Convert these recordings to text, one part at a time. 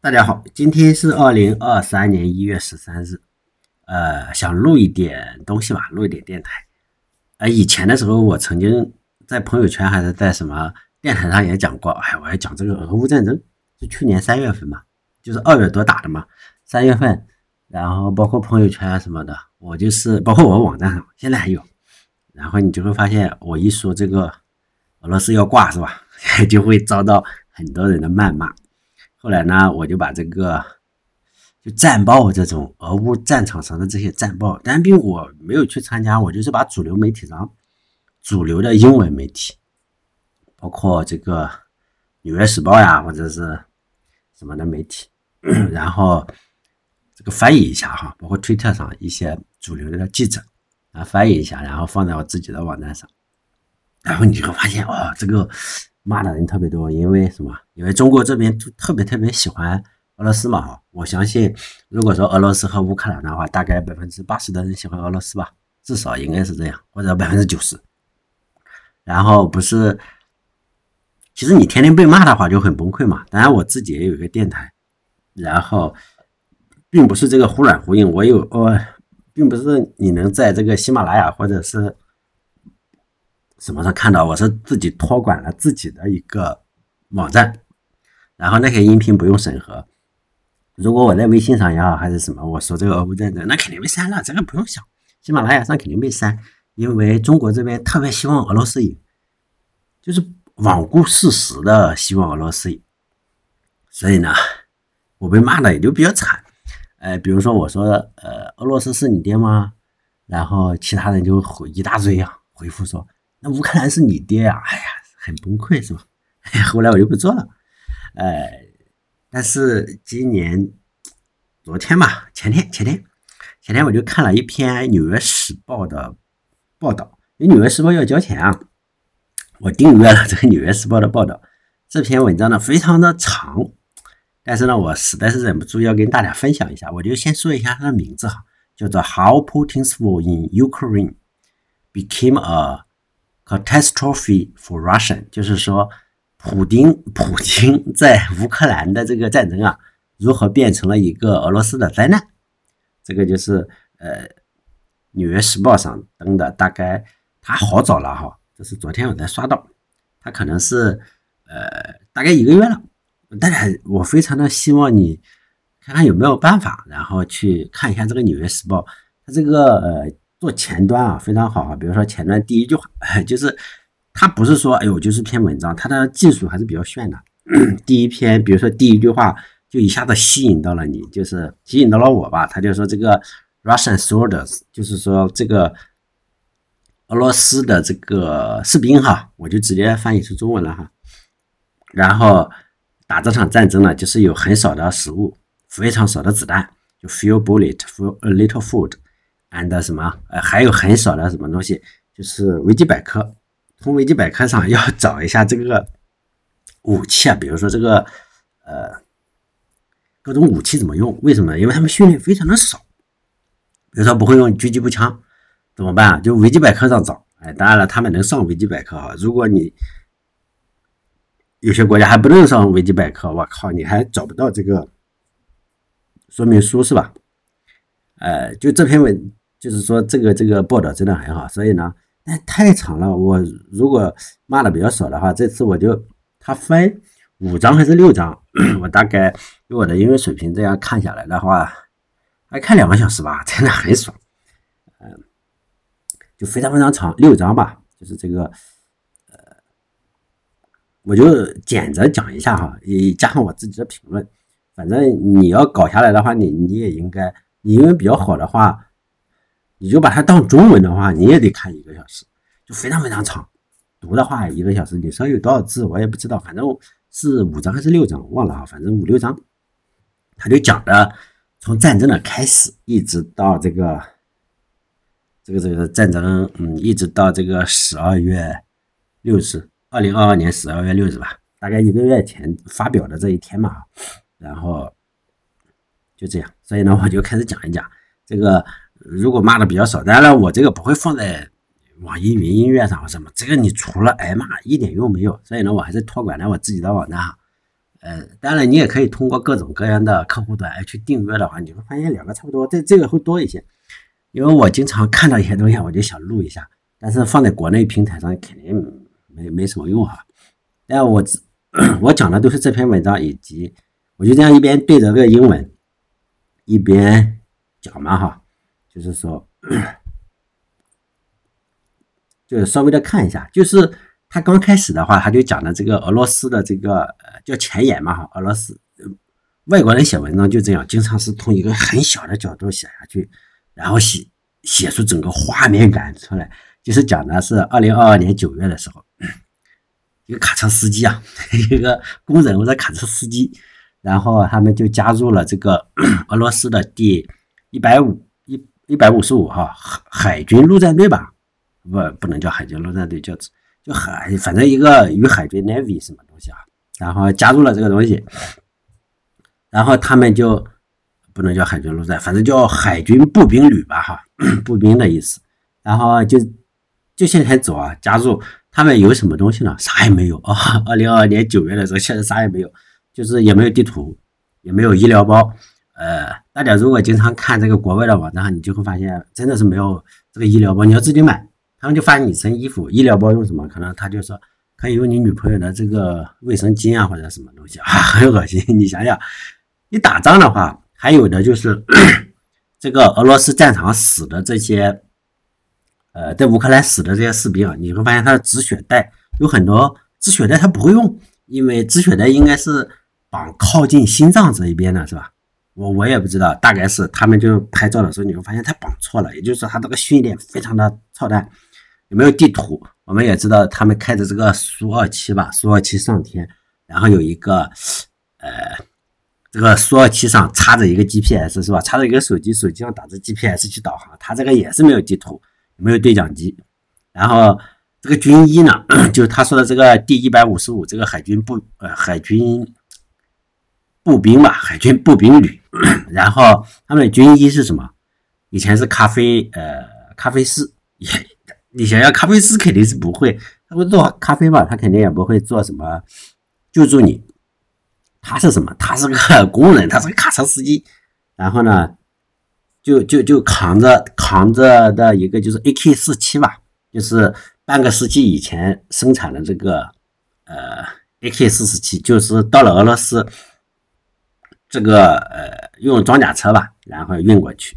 大家好，今天是二零二三年一月十三日，呃，想录一点东西吧，录一点电台。呃，以前的时候，我曾经在朋友圈还是在什么电台上也讲过，哎，我要讲这个俄乌战争，是去年三月份嘛，就是二月多打的嘛，三月份，然后包括朋友圈啊什么的，我就是包括我网站上，现在还有，然后你就会发现，我一说这个俄罗斯要挂是吧，就会遭到很多人的谩骂。后来呢，我就把这个就战报这种俄乌战场上的这些战报，但并我没有去参加，我就是把主流媒体上主流的英文媒体，包括这个《纽约时报》呀，或者是什么的媒体，然后这个翻译一下哈，包括推特上一些主流的记者啊，翻译一下，然后放在我自己的网站上，然后你就会发现哦，这个。骂的人特别多，因为什么？因为中国这边就特别特别喜欢俄罗斯嘛。我相信，如果说俄罗斯和乌克兰的话，大概百分之八十的人喜欢俄罗斯吧，至少应该是这样，或者百分之九十。然后不是，其实你天天被骂的话就很崩溃嘛。当然我自己也有一个电台，然后并不是这个忽软忽硬，我有呃，并不是你能在这个喜马拉雅或者是。什么上看到我是自己托管了自己的一个网站，然后那些音频不用审核。如果我在微信上也好还是什么，我说这个俄乌战争，那肯定被删了，这个不用想。喜马拉雅上肯定被删，因为中国这边特别希望俄罗斯赢，就是罔顾事实的希望俄罗斯赢。所以呢，我被骂的也就比较惨。呃，比如说我说呃俄罗斯是你爹吗？然后其他人就回一大堆啊，回复说。那乌克兰是你爹呀？哎呀，很崩溃是吧？后来我就不做了。呃，但是今年昨天吧，前天前天前天我就看了一篇《纽约时报》的报道，因为《纽约时报》要交钱啊，我订阅了这个《纽约时报》的报道。这篇文章呢非常的长，但是呢我实在是忍不住要跟大家分享一下，我就先说一下它的名字哈，叫做《How Putin's War in Ukraine Became a》。Catastrophe for Russia，就是说，普 京普京在乌克兰的这个战争啊，如何变成了一个俄罗斯的灾难？这个就是呃，《纽约时报》上登的，大概他好早了哈，这是昨天我才刷到，他可能是呃，大概一个月了。当然，我非常的希望你看看有没有办法，然后去看一下这个《纽约时报》，它这个呃。做前端啊非常好啊，比如说前端第一句话，就是它不是说哎呦就是篇文章，它的技术还是比较炫的。第一篇，比如说第一句话就一下子吸引到了你，就是吸引到了我吧。他就说这个 Russian soldiers，就是说这个俄罗斯的这个士兵哈，我就直接翻译成中文了哈。然后打这场战争呢，就是有很少的食物，非常少的子弹，就 few bullet，for a little food。And 什么？呃，还有很少的什么东西，就是维基百科，从维基百科上要找一下这个武器啊，比如说这个呃各种武器怎么用？为什么？因为他们训练非常的少，比如说不会用狙击步枪，怎么办啊？就维基百科上找。哎，当然了，他们能上维基百科啊。如果你有些国家还不能上维基百科，我靠，你还找不到这个说明书是吧？呃，就这篇文。就是说，这个这个报道真的很好，所以呢，那太长了。我如果骂的比较少的话，这次我就他分五章还是六章，我大概以我的英语水平这样看下来的话，还看两个小时吧，真的很爽。嗯，就非常非常长，六章吧，就是这个，呃，我就简着讲一下哈，也加上我自己的评论。反正你要搞下来的话，你你也应该，你英文比较好的话。你就把它当中文的话，你也得看一个小时，就非常非常长。读的话一个小时，你说有多少字我也不知道，反正是五章还是六章，忘了啊，反正五六章。他就讲的从战争的开始，一直到这个这个这个战争，嗯，一直到这个十二月六日，二零二二年十二月六日吧，大概一个月前发表的这一天嘛，然后就这样，所以呢，我就开始讲一讲这个。如果骂的比较少，当然了，我这个不会放在网易云音乐上什么，这个你除了挨骂一点用没有。所以呢，我还是托管了我自己的网站哈。呃，当然你也可以通过各种各样的客户端去订阅的话，你会发现两个差不多，这这个会多一些。因为我经常看到一些东西，我就想录一下，但是放在国内平台上肯定没没什么用哈。但我 我讲的都是这篇文章，以及我就这样一边对着个英文一边讲嘛哈，就是说。就稍微的看一下，就是他刚开始的话，他就讲的这个俄罗斯的这个呃叫前沿嘛哈，俄罗斯外国人写文章就这样，经常是从一个很小的角度写下去，然后写写出整个画面感出来。就是讲的是二零二二年九月的时候，一个卡车司机啊，一个工人或者卡车司机，然后他们就加入了这个 俄罗斯的第一百五一百五十五号海海军陆战队吧。不，不能叫海军陆战队，叫就海，反正一个与海军 navy 什么东西啊，然后加入了这个东西，然后他们就不能叫海军陆战，反正叫海军步兵旅吧，哈，步兵的意思，然后就就向前走啊，加入他们有什么东西呢？啥也没有啊，二零二二年九月的时候，现在啥也没有，就是也没有地图，也没有医疗包，呃，大家如果经常看这个国外的网站，你就会发现真的是没有这个医疗包，你要自己买。他们就发你身衣服，医疗包用什么？可能他就说可以用你女朋友的这个卫生巾啊，或者什么东西啊，很恶心。你想想，你打仗的话，还有的就是 这个俄罗斯战场死的这些，呃，在乌克兰死的这些士兵啊，你会发现他的止血带有很多止血带他不会用，因为止血带应该是绑靠近心脏这一边的，是吧？我我也不知道，大概是他们就拍照的时候，你会发现他绑错了，也就是说他这个训练非常的操蛋。有没有地图？我们也知道他们开着这个苏二七吧，苏二七上天，然后有一个，呃，这个苏二七上插着一个 GPS 是吧？插着一个手机，手机上打着 GPS 去导航，它这个也是没有地图，没有对讲机。然后这个军医呢，就是他说的这个第一百五十五这个海军步呃海军步兵吧，海军步兵旅。然后他们的军医是什么？以前是咖啡呃咖啡师。你想想，咖啡师肯定是不会，他会做咖啡嘛？他肯定也不会做什么救助你。他是什么？他是个工人，他是个卡车司机。然后呢，就就就扛着扛着的一个就是 AK 四七吧，就是半个世纪以前生产的这个呃 AK 四十七，就是到了俄罗斯这个呃用装甲车吧，然后运过去，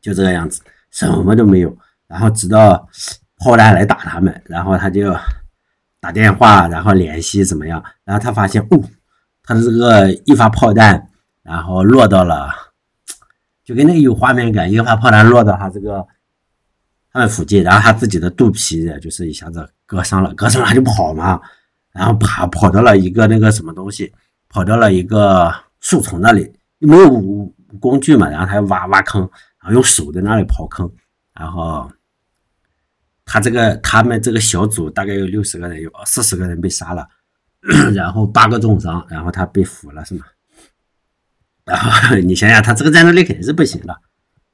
就这个样子，什么都没有。然后直到炮弹来打他们，然后他就打电话，然后联系怎么样？然后他发现，哦，他的这个一发炮弹，然后落到了，就跟那个有画面感，一发炮弹落到他这个他们附近，然后他自己的肚皮就是一下子割伤了，割伤了他就跑嘛，然后跑跑到了一个那个什么东西，跑到了一个树丛那里，没有工具嘛，然后他挖挖坑，然后用手在那里刨坑，然后。他这个他们这个小组大概有六十个人，有四十个人被杀了，然后八个重伤，然后他被俘了，是吗？然后你想想，他这个战斗力肯定是不行的。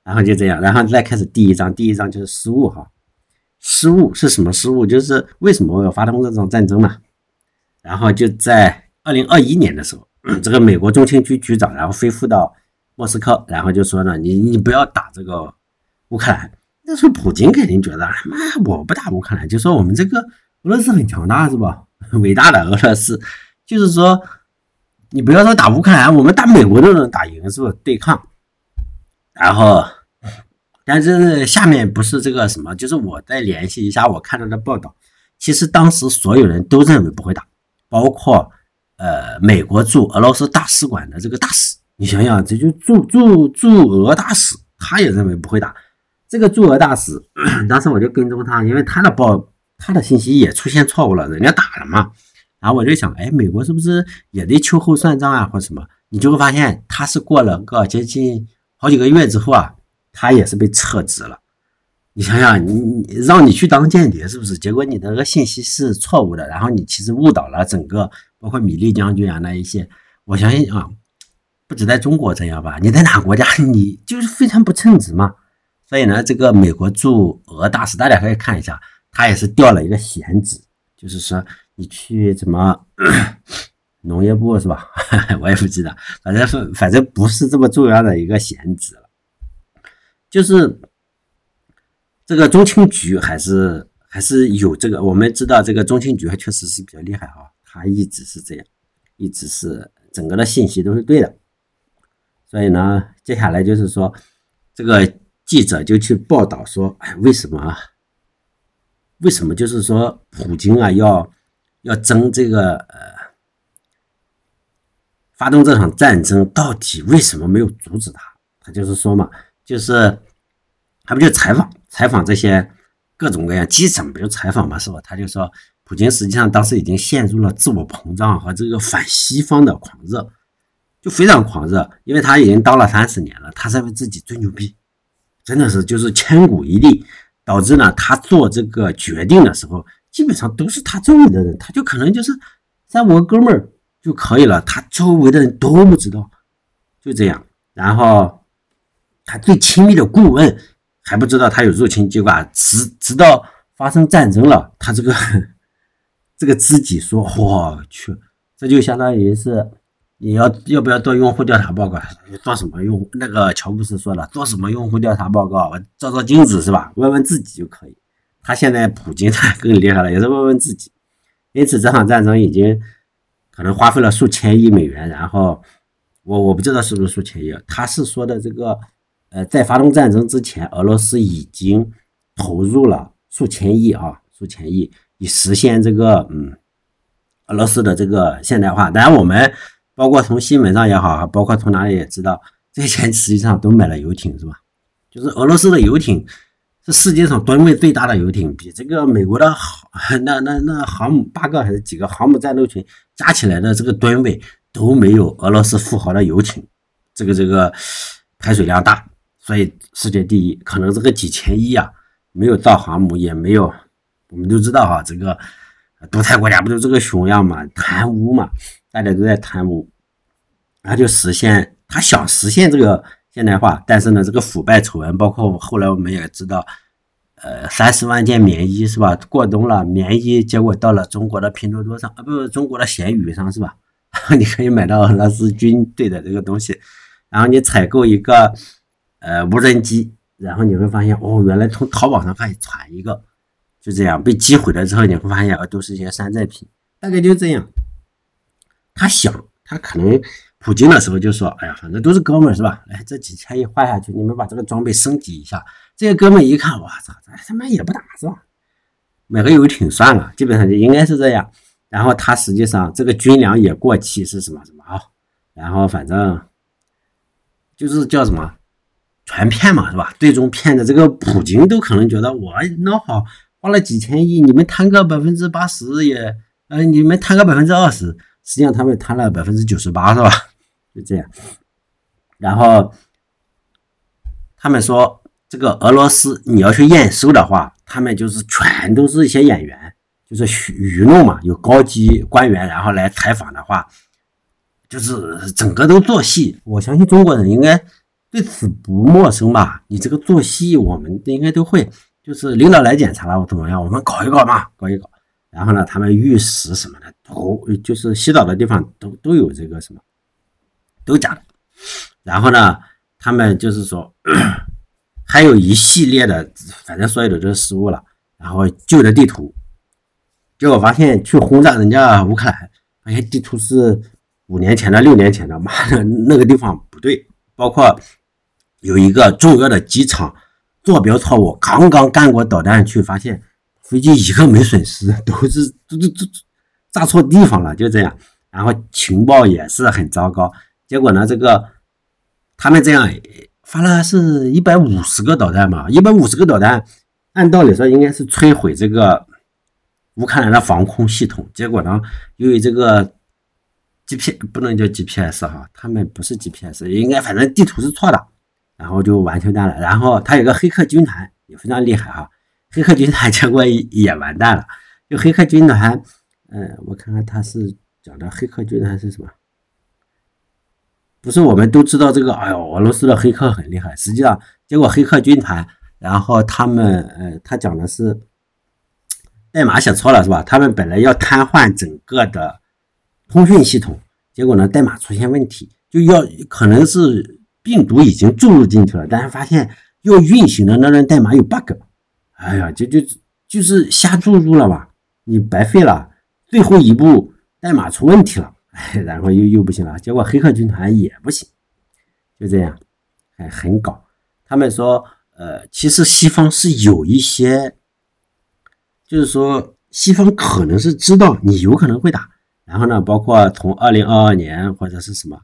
然后就这样，然后再开始第一章，第一章就是失误哈，失误是什么失误？就是为什么我要发动这场战争呢？然后就在二零二一年的时候，这个美国中情局局长然后飞赴到莫斯科，然后就说呢，你你不要打这个乌克兰。那时候普京肯定觉得，妈，我不打乌克兰，就说我们这个俄罗斯很强大，是吧？伟大的俄罗斯，就是说，你不要说打乌克兰，我们打美国都能打赢，是不是？对抗。然后，但是下面不是这个什么，就是我再联系一下我看到的报道，其实当时所有人都认为不会打，包括呃美国驻俄罗斯大使馆的这个大使，你想想，这就驻驻驻俄大使，他也认为不会打。这个驻俄大使，当时我就跟踪他，因为他的报，他的信息也出现错误了，人家打了嘛。然后我就想，哎，美国是不是也得秋后算账啊，或者什么？你就会发现，他是过了个接近好几个月之后啊，他也是被撤职了。你想想，你你让你去当间谍，是不是？结果你的那个信息是错误的，然后你其实误导了整个，包括米利将军啊那一些。我相信啊，不止在中国这样吧？你在哪国家，你就是非常不称职嘛。所以呢，这个美国驻俄大使，大家可以看一下，他也是调了一个闲职，就是说你去怎么 农业部是吧？我也不记得，反正反正不是这么重要的一个闲职了。就是这个中情局还是还是有这个，我们知道这个中情局确实是比较厉害啊，他一直是这样，一直是整个的信息都是对的。所以呢，接下来就是说，这个记者就去报道说，哎，为什么啊？为什么就是说普京啊要要争这个呃？发动这场战争到底为什么没有阻止他？他就是说嘛，就是他不就采访采访这些各种各样记者不就采访嘛，是吧？他就说，普京实际上当时已经陷入了自我膨胀和这个反西方的狂热，就非常狂热，因为他已经当了三十年了，他认为自己最牛逼，真的是就是千古一帝，导致呢他做这个决定的时候，基本上都是他周围的人，他就可能就是三五个哥们儿。就可以了，他周围的人都不知道，就这样。然后他最亲密的顾问还不知道他有入侵计划，直直到发生战争了，他这个这个知己说：“我去，这就相当于是你要要不要做用户调查报告？做什么用？那个乔布斯说了，做什么用户调查报告？我照照镜子是吧？问问自己就可以。他现在普京他更厉害了，也是问问自己。因此这场战争已经。可能花费了数千亿美元，然后我我不知道是不是数千亿，他是说的这个，呃，在发动战争之前，俄罗斯已经投入了数千亿啊，数千亿以实现这个，嗯，俄罗斯的这个现代化。当然，我们包括从新闻上也好，包括从哪里也知道，这些钱实际上都买了游艇，是吧？就是俄罗斯的游艇。是世界上吨位最大的游艇，比这个美国的航那那那航母八个还是几个航母战斗群加起来的这个吨位都没有俄罗斯富豪的游艇这个这个排水量大，所以世界第一。可能这个几千亿啊，没有造航母，也没有，我们都知道哈，这个独裁国家不就这个熊样嘛，贪污嘛，大家都在贪污，他就实现他想实现这个。现代化，但是呢，这个腐败丑闻，包括后来我们也知道，呃，三十万件棉衣是吧？过冬了，棉衣结果到了中国的拼多多上啊，不，中国的闲鱼上是吧？你可以买到俄罗斯军队的这个东西，然后你采购一个呃无人机，然后你会发现哦，原来从淘宝上可以传一个，就这样被击毁了之后，你会发现啊，都是一些山寨品，大概就这样。他想，他可能。普京的时候就说：“哎呀，反正都是哥们儿是吧？哎，这几千亿花下去，你们把这个装备升级一下。”这些哥们一看，我操，咱他妈也不打是吧？买个游艇算了，基本上就应该是这样。然后他实际上这个军粮也过期，是什么什么啊？然后反正就是叫什么全骗嘛，是吧？最终骗的这个普京都可能觉得我那好花了几千亿，你们贪个百分之八十也，呃，你们贪个百分之二十，实际上他们贪了百分之九十八，是吧？就这样，然后他们说，这个俄罗斯你要去验收的话，他们就是全都是一些演员，就是愚弄嘛。有高级官员，然后来采访的话，就是整个都做戏。我相信中国人应该对此不陌生吧？你这个做戏，我们应该都会。就是领导来检查了，我怎么样？我们搞一搞嘛，搞一搞。然后呢，他们玉石什么的都，就是洗澡的地方都都有这个什么。都假的，然后呢，他们就是说，还有一系列的，反正所有的都失误了。然后旧的地图，结果发现去轰炸人家乌克兰，发现地图是五年前的、六年前的，妈的，那个地方不对。包括有一个重要的机场坐标错误，刚刚干过导弹去，发现飞机一个没损失，都是都都都炸错地方了，就这样。然后情报也是很糟糕。结果呢？这个他们这样发了是一百五十个导弹嘛？一百五十个导弹，按道理说应该是摧毁这个乌克兰的防空系统。结果呢，由于这个 G P 不能叫 G P S 哈，他们不是 G P S，应该反正地图是错的，然后就完全蛋了。然后他有个黑客军团也非常厉害哈，黑客军团结果也完蛋了。就黑客军团，嗯，我看看他是讲的黑客军团是什么？不是我们都知道这个，哎呦，俄罗斯的黑客很厉害。实际上，结果黑客军团，然后他们，呃，他讲的是代码写错了，是吧？他们本来要瘫痪整个的通讯系统，结果呢代码出现问题，就要可能是病毒已经注入进去了，但是发现要运行的那段代码有 bug，哎呀，就就就是瞎注入了吧，你白费了，最后一步代码出问题了，哎，然后又又不行了，结果黑客军团也不行，就这样，哎，很搞。他们说，呃，其实西方是有一些，就是说西方可能是知道你有可能会打，然后呢，包括从二零二二年或者是什么，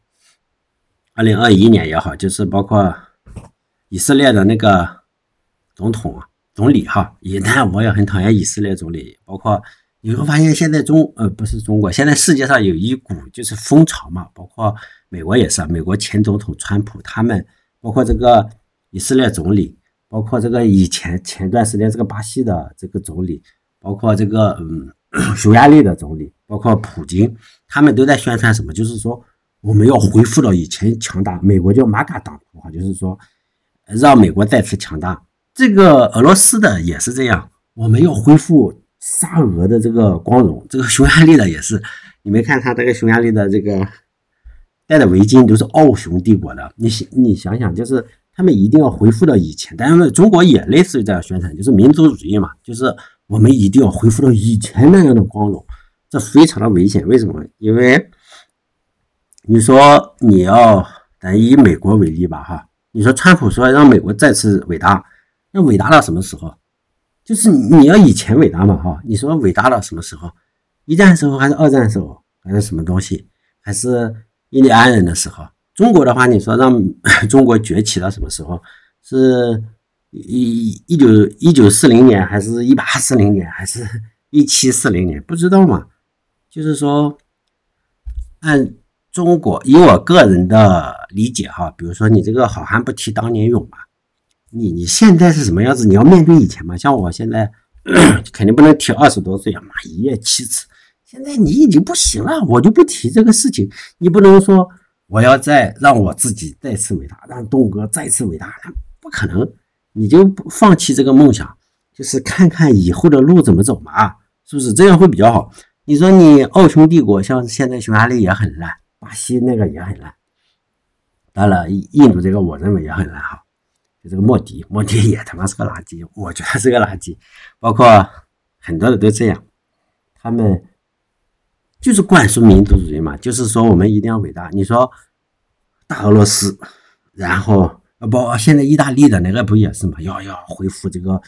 二零二一年也好，就是包括以色列的那个总统啊、总理哈，也但我也很讨厌以色列总理，包括你会发现现在中呃不是中国，现在世界上有一股就是风潮嘛，包括美国也是啊，美国前总统川普他们，包括这个。以色列总理，包括这个以前前段时间这个巴西的这个总理，包括这个嗯 匈牙利的总理，包括普京，他们都在宣传什么？就是说我们要恢复到以前强大。美国叫马嘎党徒哈，就是说让美国再次强大。这个俄罗斯的也是这样，我们要恢复沙俄的这个光荣。这个匈牙利的也是，你没看他这个匈牙利的这个戴的围巾都是奥匈帝国的。你想你想想，就是。他们一定要恢复到以前，但是中国也类似于这样宣传，就是民族主义嘛，就是我们一定要恢复到以前那样的光荣，这非常的危险。为什么？因为你说你要，咱以美国为例吧，哈，你说川普说让美国再次伟大，那伟大到什么时候？就是你要以前伟大嘛，哈，你说伟大到什么时候？一战时候还是二战时候还是什么东西？还是印第安人的时候？中国的话，你说让 中国崛起到什么时候？是一一九一九四零年，还是一八四零年，还是一七四零年？不知道嘛？就是说，按中国以我个人的理解哈，比如说你这个好汉不提当年勇嘛，你你现在是什么样子？你要面对以前嘛？像我现在 肯定不能提二十多岁啊，妈一夜七次。现在你已经不行了，我就不提这个事情。你不能说。我要再让我自己再次伟大，让东哥再次伟大，那不可能，你就放弃这个梦想，就是看看以后的路怎么走嘛，是不是这样会比较好？你说你奥匈帝国像现在匈牙利也很烂，巴西那个也很烂，当然印度这个我认为也很烂哈，就这个莫迪，莫迪也他妈是个垃圾，我觉得是个垃圾，包括很多的都这样，他们。就是灌输民族主义嘛，就是说我们一定要伟大。你说大俄罗斯，然后啊不，现在意大利的那个不也是嘛？要要恢复这个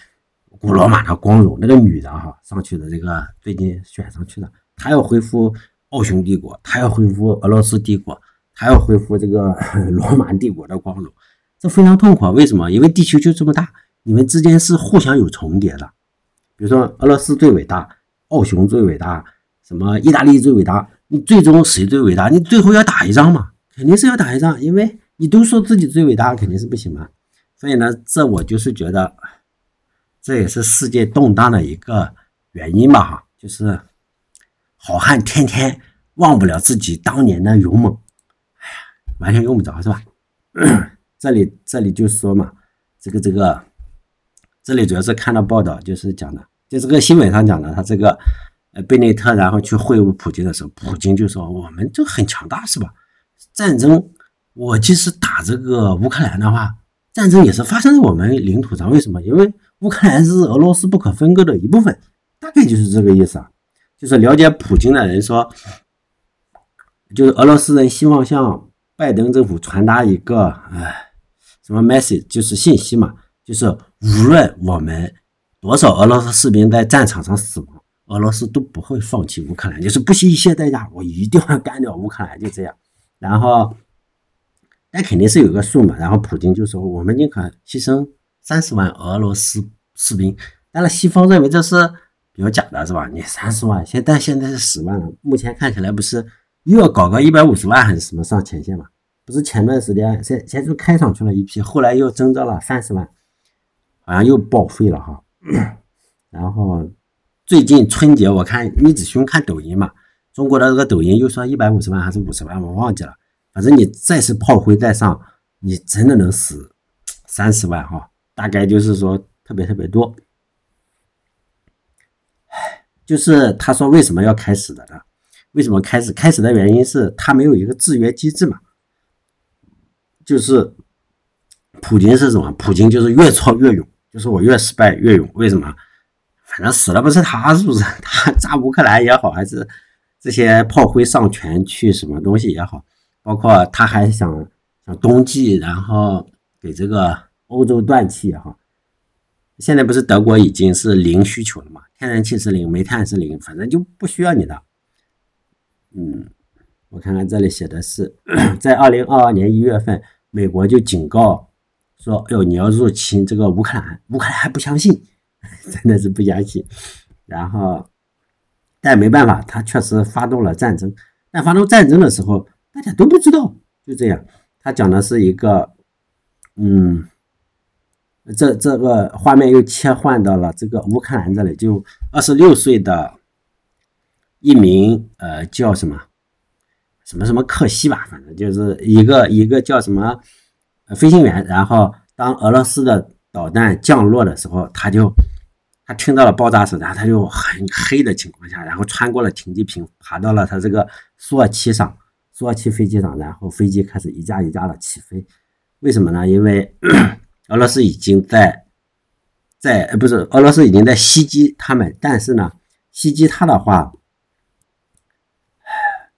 古罗马的光荣。那个女的哈上去的这个最近选上去的，她要恢复奥匈帝国，他要恢复俄罗斯帝国，他要恢复这个 罗马帝国的光荣，这非常痛苦。为什么？因为地球就这么大，你们之间是互相有重叠的。比如说俄罗斯最伟大，奥匈最伟大。什么？意大利最伟大？你最终谁最伟大？你最后要打一仗嘛？肯定是要打一仗，因为你都说自己最伟大，肯定是不行嘛。所以呢，这我就是觉得，这也是世界动荡的一个原因吧，哈，就是好汉天天忘不了自己当年的勇猛，哎呀，完全用不着是吧？这里这里就说嘛，这个这个，这里主要是看到报道，就是讲的，就这个新闻上讲的，他这个呃。贝内特然后去会晤普京的时候，普京就说：“我们就很强大，是吧？战争，我即使打这个乌克兰的话，战争也是发生在我们领土上。为什么？因为乌克兰是俄罗斯不可分割的一部分。大概就是这个意思啊。就是了解普京的人说，就是俄罗斯人希望向拜登政府传达一个，哎，什么 message，就是信息嘛，就是无论我们多少俄罗斯士兵在战场上死亡。”俄罗斯都不会放弃乌克兰，就是不惜一切代价，我一定要干掉乌克兰，就这样。然后，但肯定是有个数嘛。然后普京就说：“我们宁可牺牲三十万俄罗斯士兵。”当然，西方认为这是比较假的，是吧？你三十万，现但现在是十万了。目前看起来不是又要搞个一百五十万还是什么上前线嘛？不是前段时间先先就开上去了一批，后来又增到了三十万，好像又报废了哈。然后。最近春节，我看米子兄看抖音嘛，中国的这个抖音又说一百五十万还是五十万，我忘记了。反正你再是炮灰再上，你真的能死三十万哈，大概就是说特别特别多。就是他说为什么要开始的呢？为什么开始？开始的原因是他没有一个制约机制嘛，就是普京是什么？普京就是越挫越勇，就是我越失败越勇。为什么？反正死了不是他，是不是？他炸乌克兰也好，还是这些炮灰上全去什么东西也好，包括他还想想冬季，然后给这个欧洲断气也好。现在不是德国已经是零需求了嘛？天然气是零，煤炭是零，反正就不需要你的。嗯，我看看这里写的是，在二零二二年一月份，美国就警告说：“哟，你要入侵这个乌克兰，乌克兰还不相信，真的是不相信。”然后，但没办法，他确实发动了战争。但发动战争的时候，大家都不知道，就这样。他讲的是一个，嗯。这这个画面又切换到了这个乌克兰这里，就二十六岁的一名呃叫什么什么什么克西吧，反正就是一个一个叫什么飞行员。然后当俄罗斯的导弹降落的时候，他就他听到了爆炸声，然后他就很黑的情况下，然后穿过了停机坪，爬到了他这个苏二七上，苏二七飞机上，然后飞机开始一架一架的起飞。为什么呢？因为俄罗斯已经在在呃不是俄罗斯已经在袭击他们，但是呢，袭击他的话，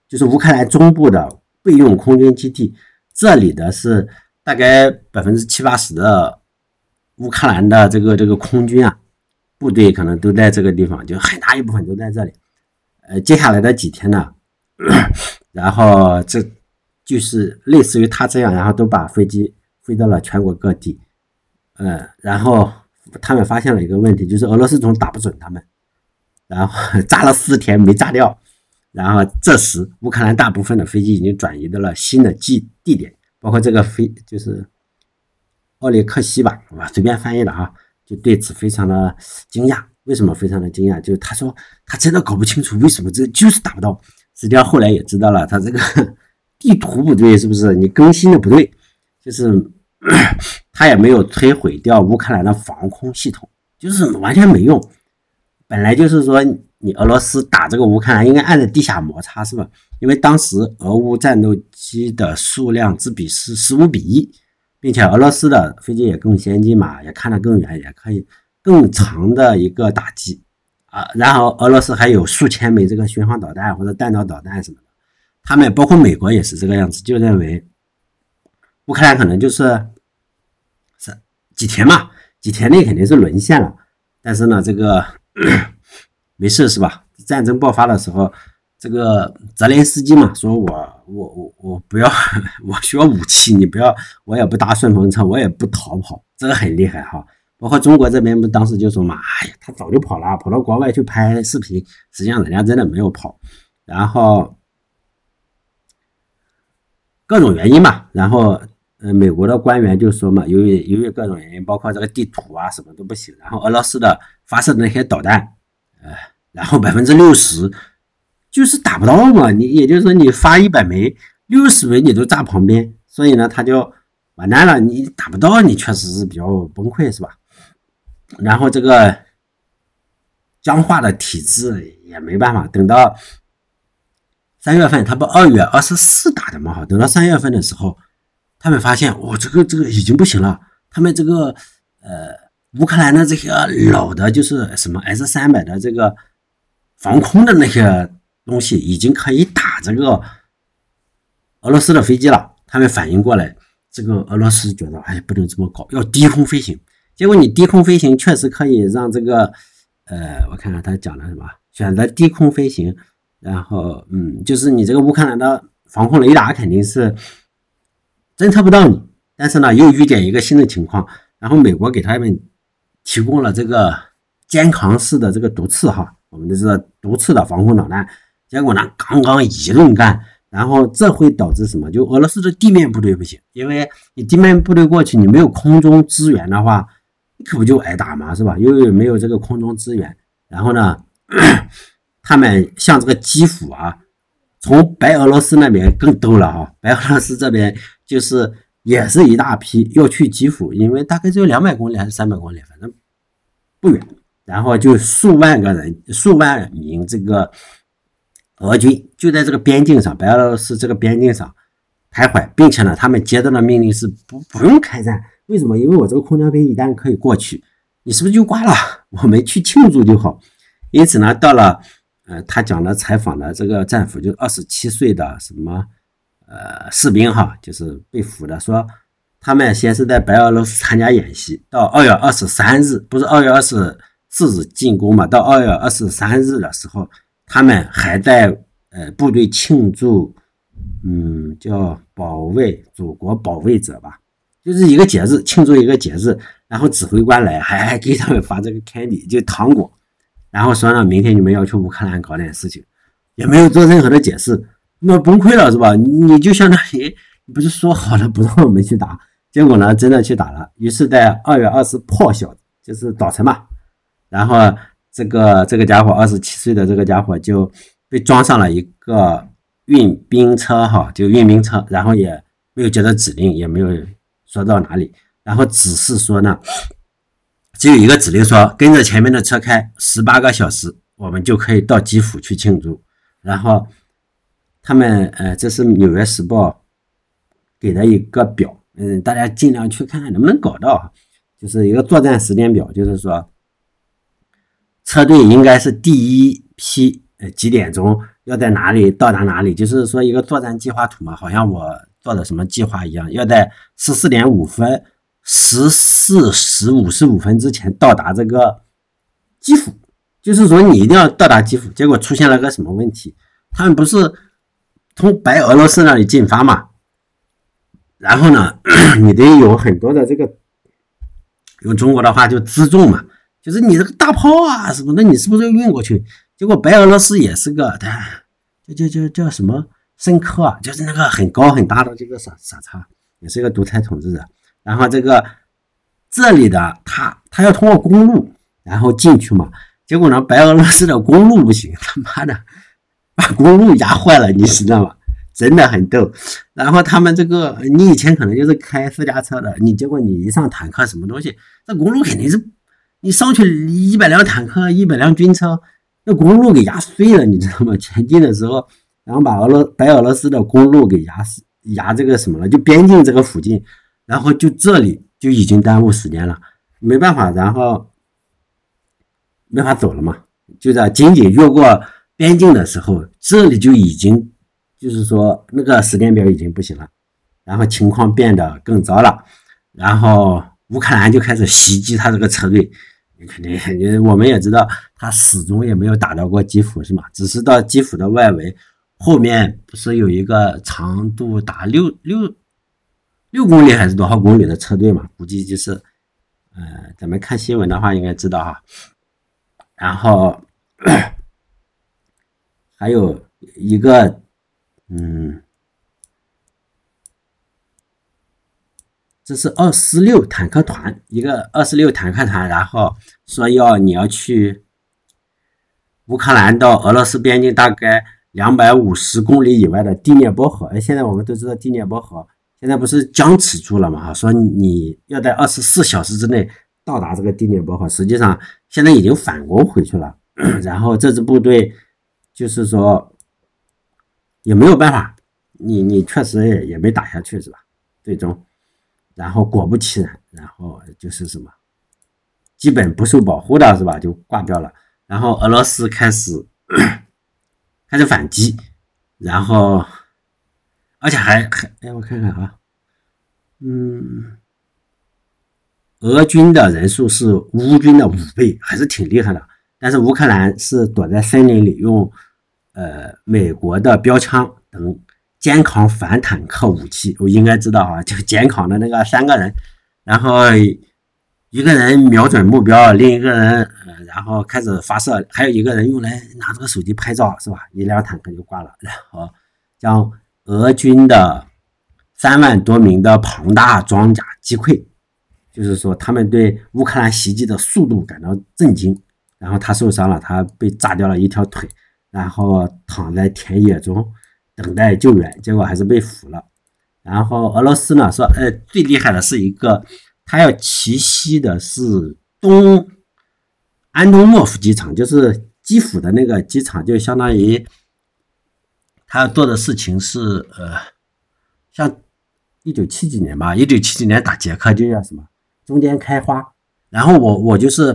就是乌克兰中部的备用空军基地，这里的是大概百分之七八十的乌克兰的这个这个空军啊部队可能都在这个地方，就很大一部分都在这里。呃，接下来的几天呢，然后这就是类似于他这样，然后都把飞机飞到了全国各地。嗯，然后他们发现了一个问题，就是俄罗斯总打不准他们，然后 炸了四天没炸掉，然后这时乌克兰大部分的飞机已经转移到了新的地地点，包括这个飞就是奥列克西吧，我随便翻译的啊，就对此非常的惊讶。为什么非常的惊讶？就是他说他真的搞不清楚为什么这就是打不到。实际上后来也知道了，他这个 地图不对，是不是？你更新的不对，就是。他也没有摧毁掉乌克兰的防空系统，就是完全没用。本来就是说，你俄罗斯打这个乌克兰应该按着地下摩擦，是吧？因为当时俄乌战斗机的数量之比是十五比一，并且俄罗斯的飞机也更先进嘛，也看得更远，也可以更长的一个打击啊。然后俄罗斯还有数千枚这个巡航导弹或者弹道导弹什么的，他们包括美国也是这个样子，就认为。乌克兰可能就是是几天嘛，几天内肯定是沦陷了。但是呢，这个 没事是吧？战争爆发的时候，这个泽连斯基嘛，说我我我我不要，我需要武器，你不要，我也不搭顺风车，我也不逃跑，这个很厉害哈。包括中国这边不当时就说嘛，哎呀，他早就跑了，跑到国外去拍视频，实际上人家真的没有跑，然后各种原因嘛，然后。呃，美国的官员就说嘛，由于由于各种原因，包括这个地图啊什么都不行，然后俄罗斯的发射的那些导弹，呃，然后百分之六十就是打不到嘛，你也就是说你发一百枚，六十枚你都炸旁边，所以呢他就完蛋了，你打不到，你确实是比较崩溃是吧？然后这个僵化的体制也没办法，等到三月份，他不二月二十四打的嘛，好，等到三月份的时候。他们发现，哦，这个这个已经不行了。他们这个，呃，乌克兰的这些老的，就是什么 S 三百的这个防空的那些东西，已经可以打这个俄罗斯的飞机了。他们反应过来，这个俄罗斯觉得，哎，不能这么搞，要低空飞行。结果你低空飞行确实可以让这个，呃，我看看他讲的什么，选择低空飞行，然后，嗯，就是你这个乌克兰的防空雷达肯定是。侦测不到你，但是呢，又遇见一个新的情况，然后美国给他们提供了这个肩扛式的这个毒刺哈，我们的这个毒刺的防空导弹，结果呢，刚刚一顿干，然后这会导致什么？就俄罗斯的地面部队不行，因为你地面部队过去，你没有空中支援的话，你可不就挨打嘛，是吧？又没有这个空中支援，然后呢，他们像这个基辅啊。从白俄罗斯那边更逗了哈，白俄罗斯这边就是也是一大批要去基辅，因为大概只有两百公里还是三百公里，反正不远。然后就数万个人、数万名这个俄军就在这个边境上，白俄罗斯这个边境上徘徊，并且呢，他们接到的命令是不不用开战。为什么？因为我这个空降兵一旦可以过去，你是不是就挂了？我们去庆祝就好。因此呢，到了呃，他讲的采访的这个战俘，就二十七岁的什么呃士兵哈，就是被俘的，说他们先是在白俄罗斯参加演习，到二月二十三日，不是二月二十四日进攻嘛？到二月二十三日的时候。他们还在呃部队庆祝，嗯，叫保卫祖国保卫者吧，就是一个节日，庆祝一个节日。然后指挥官来还还给他们发这个 candy，就糖果，然后说呢，明天你们要去乌克兰搞点事情，也没有做任何的解释，那崩溃了是吧？你就相当于不是说好了不让我们去打，结果呢真的去打了。于是，在二月二十破晓，就是早晨嘛，然后。这个这个家伙二十七岁的这个家伙就被装上了一个运兵车，哈，就运兵车，然后也没有接到指令，也没有说到哪里，然后只是说呢，只有一个指令说跟着前面的车开十八个小时，我们就可以到基辅去庆祝。然后他们，呃，这是《纽约时报》给的一个表，嗯，大家尽量去看看能不能搞到，就是一个作战时间表，就是说。车队应该是第一批，呃，几点钟要在哪里到达哪里？就是说一个作战计划图嘛，好像我做的什么计划一样，要在十四点五分、十四时五十五分之前到达这个基辅。就是说你一定要到达基辅。结果出现了个什么问题？他们不是从白俄罗斯那里进发嘛？然后呢，你得有很多的这个，用中国的话就辎重嘛。就是你这个大炮啊什么那，你是不是要运过去？结果白俄罗斯也是个，叫叫叫叫什么申科啊，就是那个很高很大的这个傻傻叉，也是一个独裁统治者。然后这个这里的他他要通过公路然后进去嘛，结果呢白俄罗斯的公路不行，他妈的把公路压坏了，你知道吗？真的很逗。然后他们这个你以前可能就是开私家车的，你结果你一上坦克什么东西，这公路肯定是。你上去一百辆坦克，一百辆军车，那公路给压碎了，你知道吗？前进的时候，然后把俄罗白俄罗斯的公路给压死，压这个什么了？就边境这个附近，然后就这里就已经耽误时间了，没办法，然后没法走了嘛。就在仅仅越过边境的时候，这里就已经就是说那个时间表已经不行了，然后情况变得更糟了，然后乌克兰就开始袭击他这个车队。你肯定，我们也知道，他始终也没有打到过基辅，是吗？只是到基辅的外围，后面不是有一个长度达六六六公里还是多少公里的车队嘛？估计就是，呃，咱们看新闻的话应该知道哈。然后还有一个，嗯。这是二四六坦克团，一个二四六坦克团，然后说要你要去乌克兰到俄罗斯边境大概两百五十公里以外的第聂伯河。哎，现在我们都知道第聂伯河现在不是僵持住了嘛？哈，说你要在二十四小时之内到达这个地聂伯河，实际上现在已经反攻回去了。然后这支部队就是说也没有办法，你你确实也也没打下去是吧？最终。然后果不其然，然后就是什么，基本不受保护的是吧？就挂掉了。然后俄罗斯开始开始反击，然后而且还还哎，我看看啊，嗯，俄军的人数是乌军的五倍，还是挺厉害的。但是乌克兰是躲在森林里，用呃美国的标枪等。肩扛反坦克武器，我应该知道啊，就肩扛的那个三个人，然后一个人瞄准目标，另一个人呃，然后开始发射，还有一个人用来拿这个手机拍照，是吧？一辆坦克就挂了，然后将俄军的三万多名的庞大装甲击溃，就是说他们对乌克兰袭击的速度感到震惊，然后他受伤了，他被炸掉了一条腿，然后躺在田野中。等待救援，结果还是被俘了。然后俄罗斯呢说，呃，最厉害的是一个，他要奇袭的是东安东诺夫机场，就是基辅的那个机场，就相当于他要做的事情是呃，像一九七几年吧，一九七几年打捷克就叫什么中间开花，然后我我就是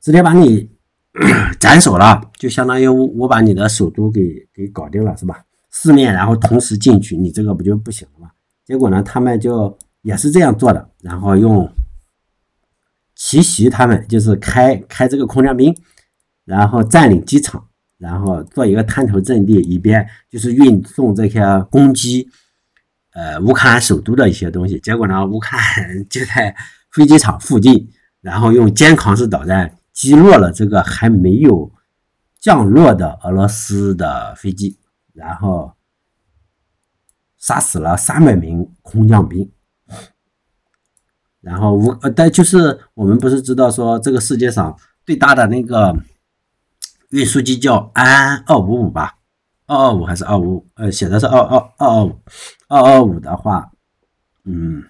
直接把你 斩首了，就相当于我把你的首都给给搞定了，是吧？四面然后同时进去，你这个不就不行了吗？结果呢，他们就也是这样做的，然后用奇袭他们，就是开开这个空降兵，然后占领机场。然后做一个滩头阵地，以便就是运送这些攻击，呃，乌克兰首都的一些东西。结果呢，乌克兰 就在飞机场附近，然后用肩扛式导弹击落了这个还没有降落的俄罗斯的飞机，然后杀死了三百名空降兵。然后乌呃，但就是我们不是知道说这个世界上最大的那个。运输机叫安二五五吧，二二五还是二五五？呃，写的是二二二二五，二二五的话，嗯，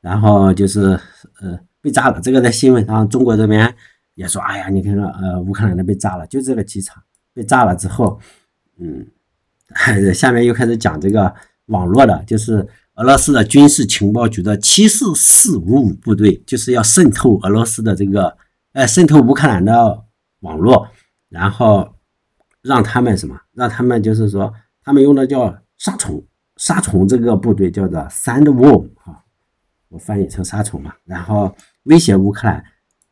然后就是呃被炸了。这个在新闻上，中国这边也说，哎呀，你看看，呃，乌克兰的被炸了，就这个机场被炸了之后，嗯，下面又开始讲这个网络的，就是俄罗斯的军事情报局的七四四五五部队，就是要渗透俄罗斯的这个，呃，渗透乌克兰的网络。然后让他们什么？让他们就是说，他们用的叫杀虫，杀虫这个部队叫做 Sandworm 啊，我翻译成杀虫嘛。然后威胁乌克兰，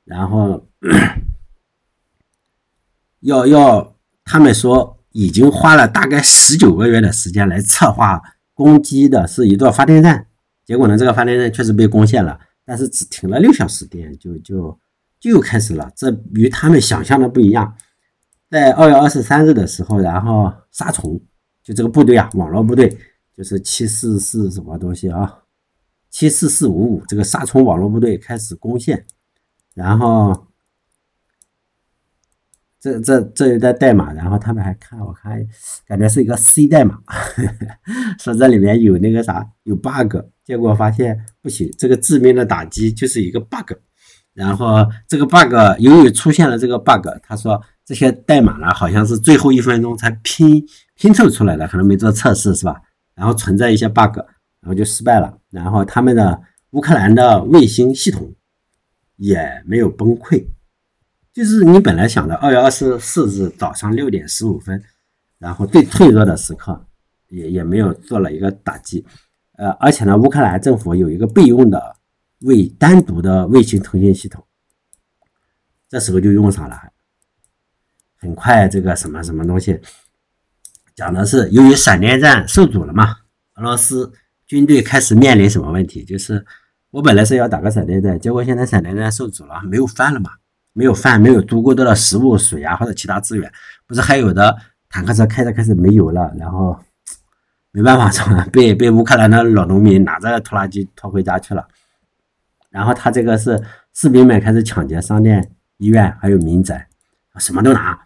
然后 要要他们说已经花了大概十九个月的时间来策划攻击的是一座发电站，结果呢，这个发电站确实被攻陷了，但是只停了六小时电就就就又开始了，这与他们想象的不一样。在二月二十三日的时候，然后杀虫，就这个部队啊，网络部队就是七四四什么东西啊，七四四五五这个杀虫网络部队开始攻陷，然后这这这一段代码，然后他们还看我看，感觉是一个 C 代码，说这里面有那个啥有 bug，结果发现不行，这个致命的打击就是一个 bug，然后这个 bug 由于出现了这个 bug，他说。这些代码呢，好像是最后一分钟才拼拼凑出来的，可能没做测试是吧？然后存在一些 bug，然后就失败了。然后他们的乌克兰的卫星系统也没有崩溃，就是你本来想的二月二十四日早上六点十五分，然后最脆弱的时刻也也没有做了一个打击。呃，而且呢，乌克兰政府有一个备用的卫单独的卫星通信系统，这时候就用上了。很快，这个什么什么东西，讲的是由于闪电战受阻了嘛，俄罗斯军队开始面临什么问题？就是我本来是要打个闪电战，结果现在闪电战受阻了，没有饭了嘛，没有饭，没有足够多的食物、水啊或者其他资源，不是还有的坦克车开着开始没油了，然后没办法，被被乌克兰的老农民拿着拖拉机拖回家去了，然后他这个是士兵们开始抢劫商店、医院还有民宅，什么都拿。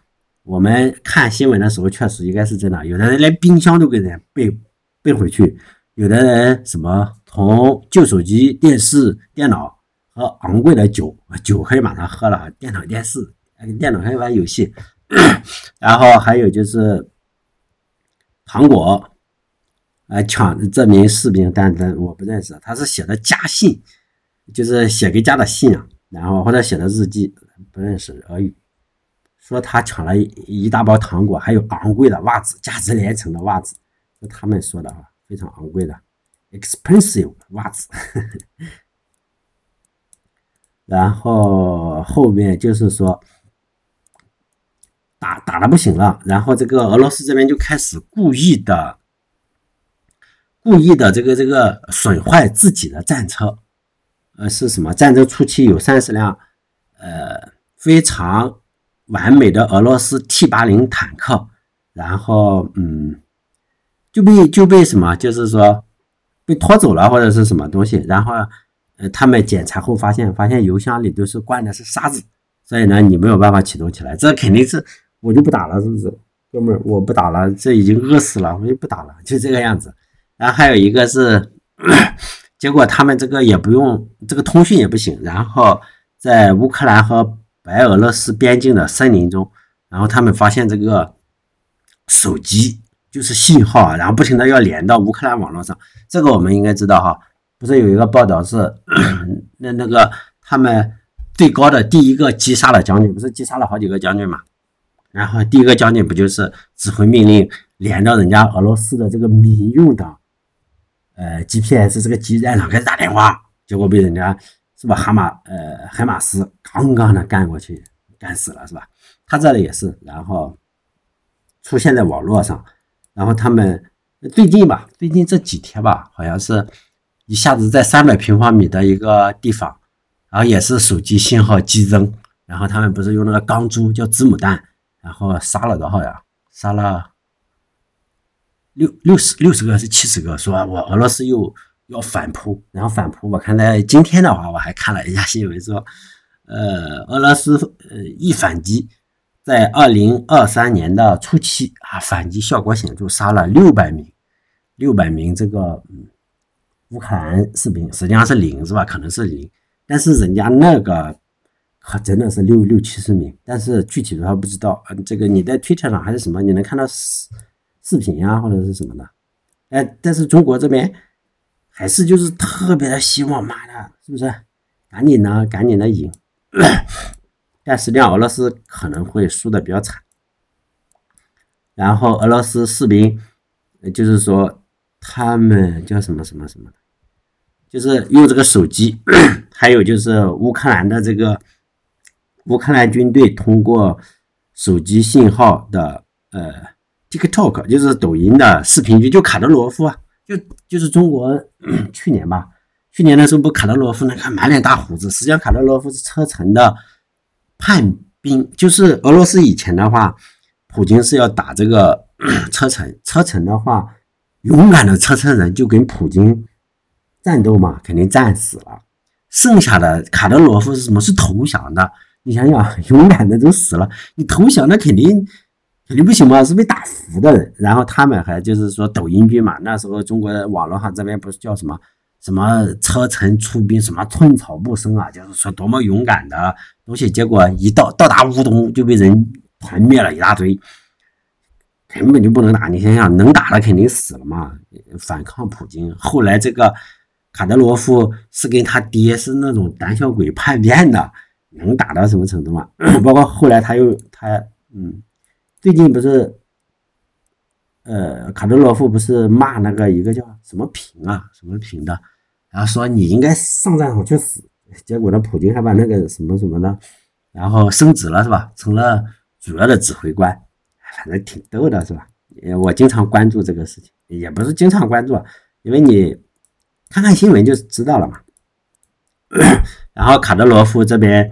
我们看新闻的时候，确实应该是真的。有的人连冰箱都给人背背回去，有的人什么从旧手机、电视、电脑和昂贵的酒，酒可以马上喝了，电脑、电视、电脑可以玩游戏，然后还有就是糖果，呃抢这名士兵，但但我不认识，他是写的家信，就是写给家的信啊，然后或者写的日记，不认识俄语。说他抢了一大包糖果，还有昂贵的袜子，价值连城的袜子，是他们说的啊，非常昂贵的，expensive 袜子。然后后面就是说打打的不行了，然后这个俄罗斯这边就开始故意的、故意的这个这个损坏自己的战车，呃，是什么？战争初期有三十辆，呃，非常。完美的俄罗斯 T 八零坦克，然后嗯，就被就被什么，就是说被拖走了或者是什么东西，然后呃，他们检查后发现，发现油箱里都是灌的是沙子，所以呢，你没有办法启动起来，这肯定是我就不打了，是不是，哥们儿，我不打了，这已经饿死了，我就不打了，就这个样子。然后还有一个是，结果他们这个也不用这个通讯也不行，然后在乌克兰和。白俄罗斯边境的森林中，然后他们发现这个手机就是信号，然后不停的要连到乌克兰网络上。这个我们应该知道哈，不是有一个报道是那那个他们最高的第一个击杀了将军，不是击杀了好几个将军嘛？然后第一个将军不就是指挥命令连到人家俄罗斯的这个民用的呃 GPS 这个基站上开始打电话，结果被人家是吧？哈马呃海马斯刚刚的干过去，干死了是吧？他这里也是，然后。出现在网络上，然后他们最近吧，最近这几天吧，好像是一下子在三百平方米的一个地方，然后也是手机信号激增，然后他们不是用那个钢珠叫子母弹，然后杀了多少呀？杀了六六十六十个是七十个，说我俄罗斯又要反扑，然后反扑，我看在今天的话，我还看了一下新闻说，呃，俄罗斯呃一反击。在二零二三年的初期啊，反击效果显著，杀了六百名，六百名这个乌克兰士兵，实际上是零是吧？可能是零，但是人家那个可真的是六六七十名，但是具体的话不知道。这个你在推特上还是什么，你能看到视视频呀，或者是什么的？哎，但是中国这边还是就是特别的希望，妈的，是不是？赶紧的，赶紧的赢。但实际上，俄罗斯可能会输的比较惨。然后，俄罗斯士兵，就是说他们叫什么什么什么，就是用这个手机，还有就是乌克兰的这个乌克兰军队通过手机信号的呃 TikTok，就是抖音的视频局，就卡德罗夫啊，就就是中国 去年吧，去年的时候不卡德罗夫那个满脸大胡子，实际上卡德罗夫是车臣的。叛兵就是俄罗斯以前的话，普京是要打这个 车臣，车臣的话，勇敢的车臣人就跟普京战斗嘛，肯定战死了。剩下的卡德罗夫是什么？是投降的。你想想，勇敢的都死了，你投降那肯定肯定不行嘛，是被打服的人。然后他们还就是说抖音军嘛，那时候中国网络上这边不是叫什么？什么车臣出兵，什么寸草不生啊？就是说多么勇敢的东西，结果一到到达乌东就被人团灭了一大堆，根本就不能打。你想想，能打的肯定死了嘛？反抗普京。后来这个卡德罗夫是跟他爹是那种胆小鬼叛变的，能打到什么程度嘛？包括后来他又他嗯，最近不是。呃，卡德罗夫不是骂那个一个叫什么平啊，什么平的，然后说你应该上战场去死，结果呢，普京还把那个什么什么的，然后升职了是吧？成了主要的指挥官，反正挺逗的是吧？我经常关注这个事情，也不是经常关注，因为你看看新闻就知道了嘛。然后卡德罗夫这边，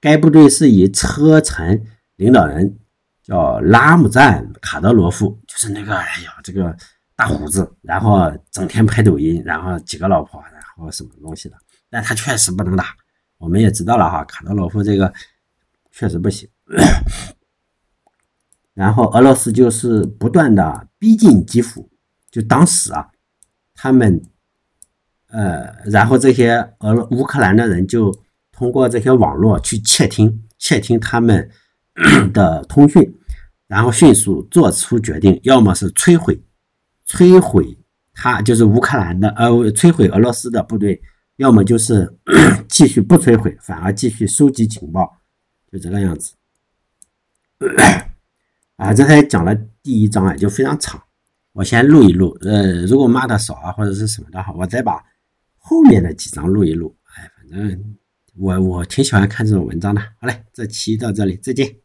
该部队是以车臣领导人。叫拉姆赞卡德罗夫，就是那个，哎呀，这个大胡子，然后整天拍抖音，然后几个老婆，然后什么东西的，但他确实不能打，我们也知道了哈，卡德罗夫这个确实不行。然后俄罗斯就是不断的逼近基辅，就当时啊，他们，呃，然后这些俄乌克兰的人就通过这些网络去窃听，窃听他们。的通讯，然后迅速做出决定，要么是摧毁，摧毁他就是乌克兰的，呃，摧毁俄罗斯的部队，要么就是 继续不摧毁，反而继续收集情报，就这个样子。啊，这才讲了第一章啊，就非常长，我先录一录，呃，如果骂的少啊或者是什么的话，我再把后面的几章录一录。哎，反正我我挺喜欢看这种文章的。好嘞，这期到这里，再见。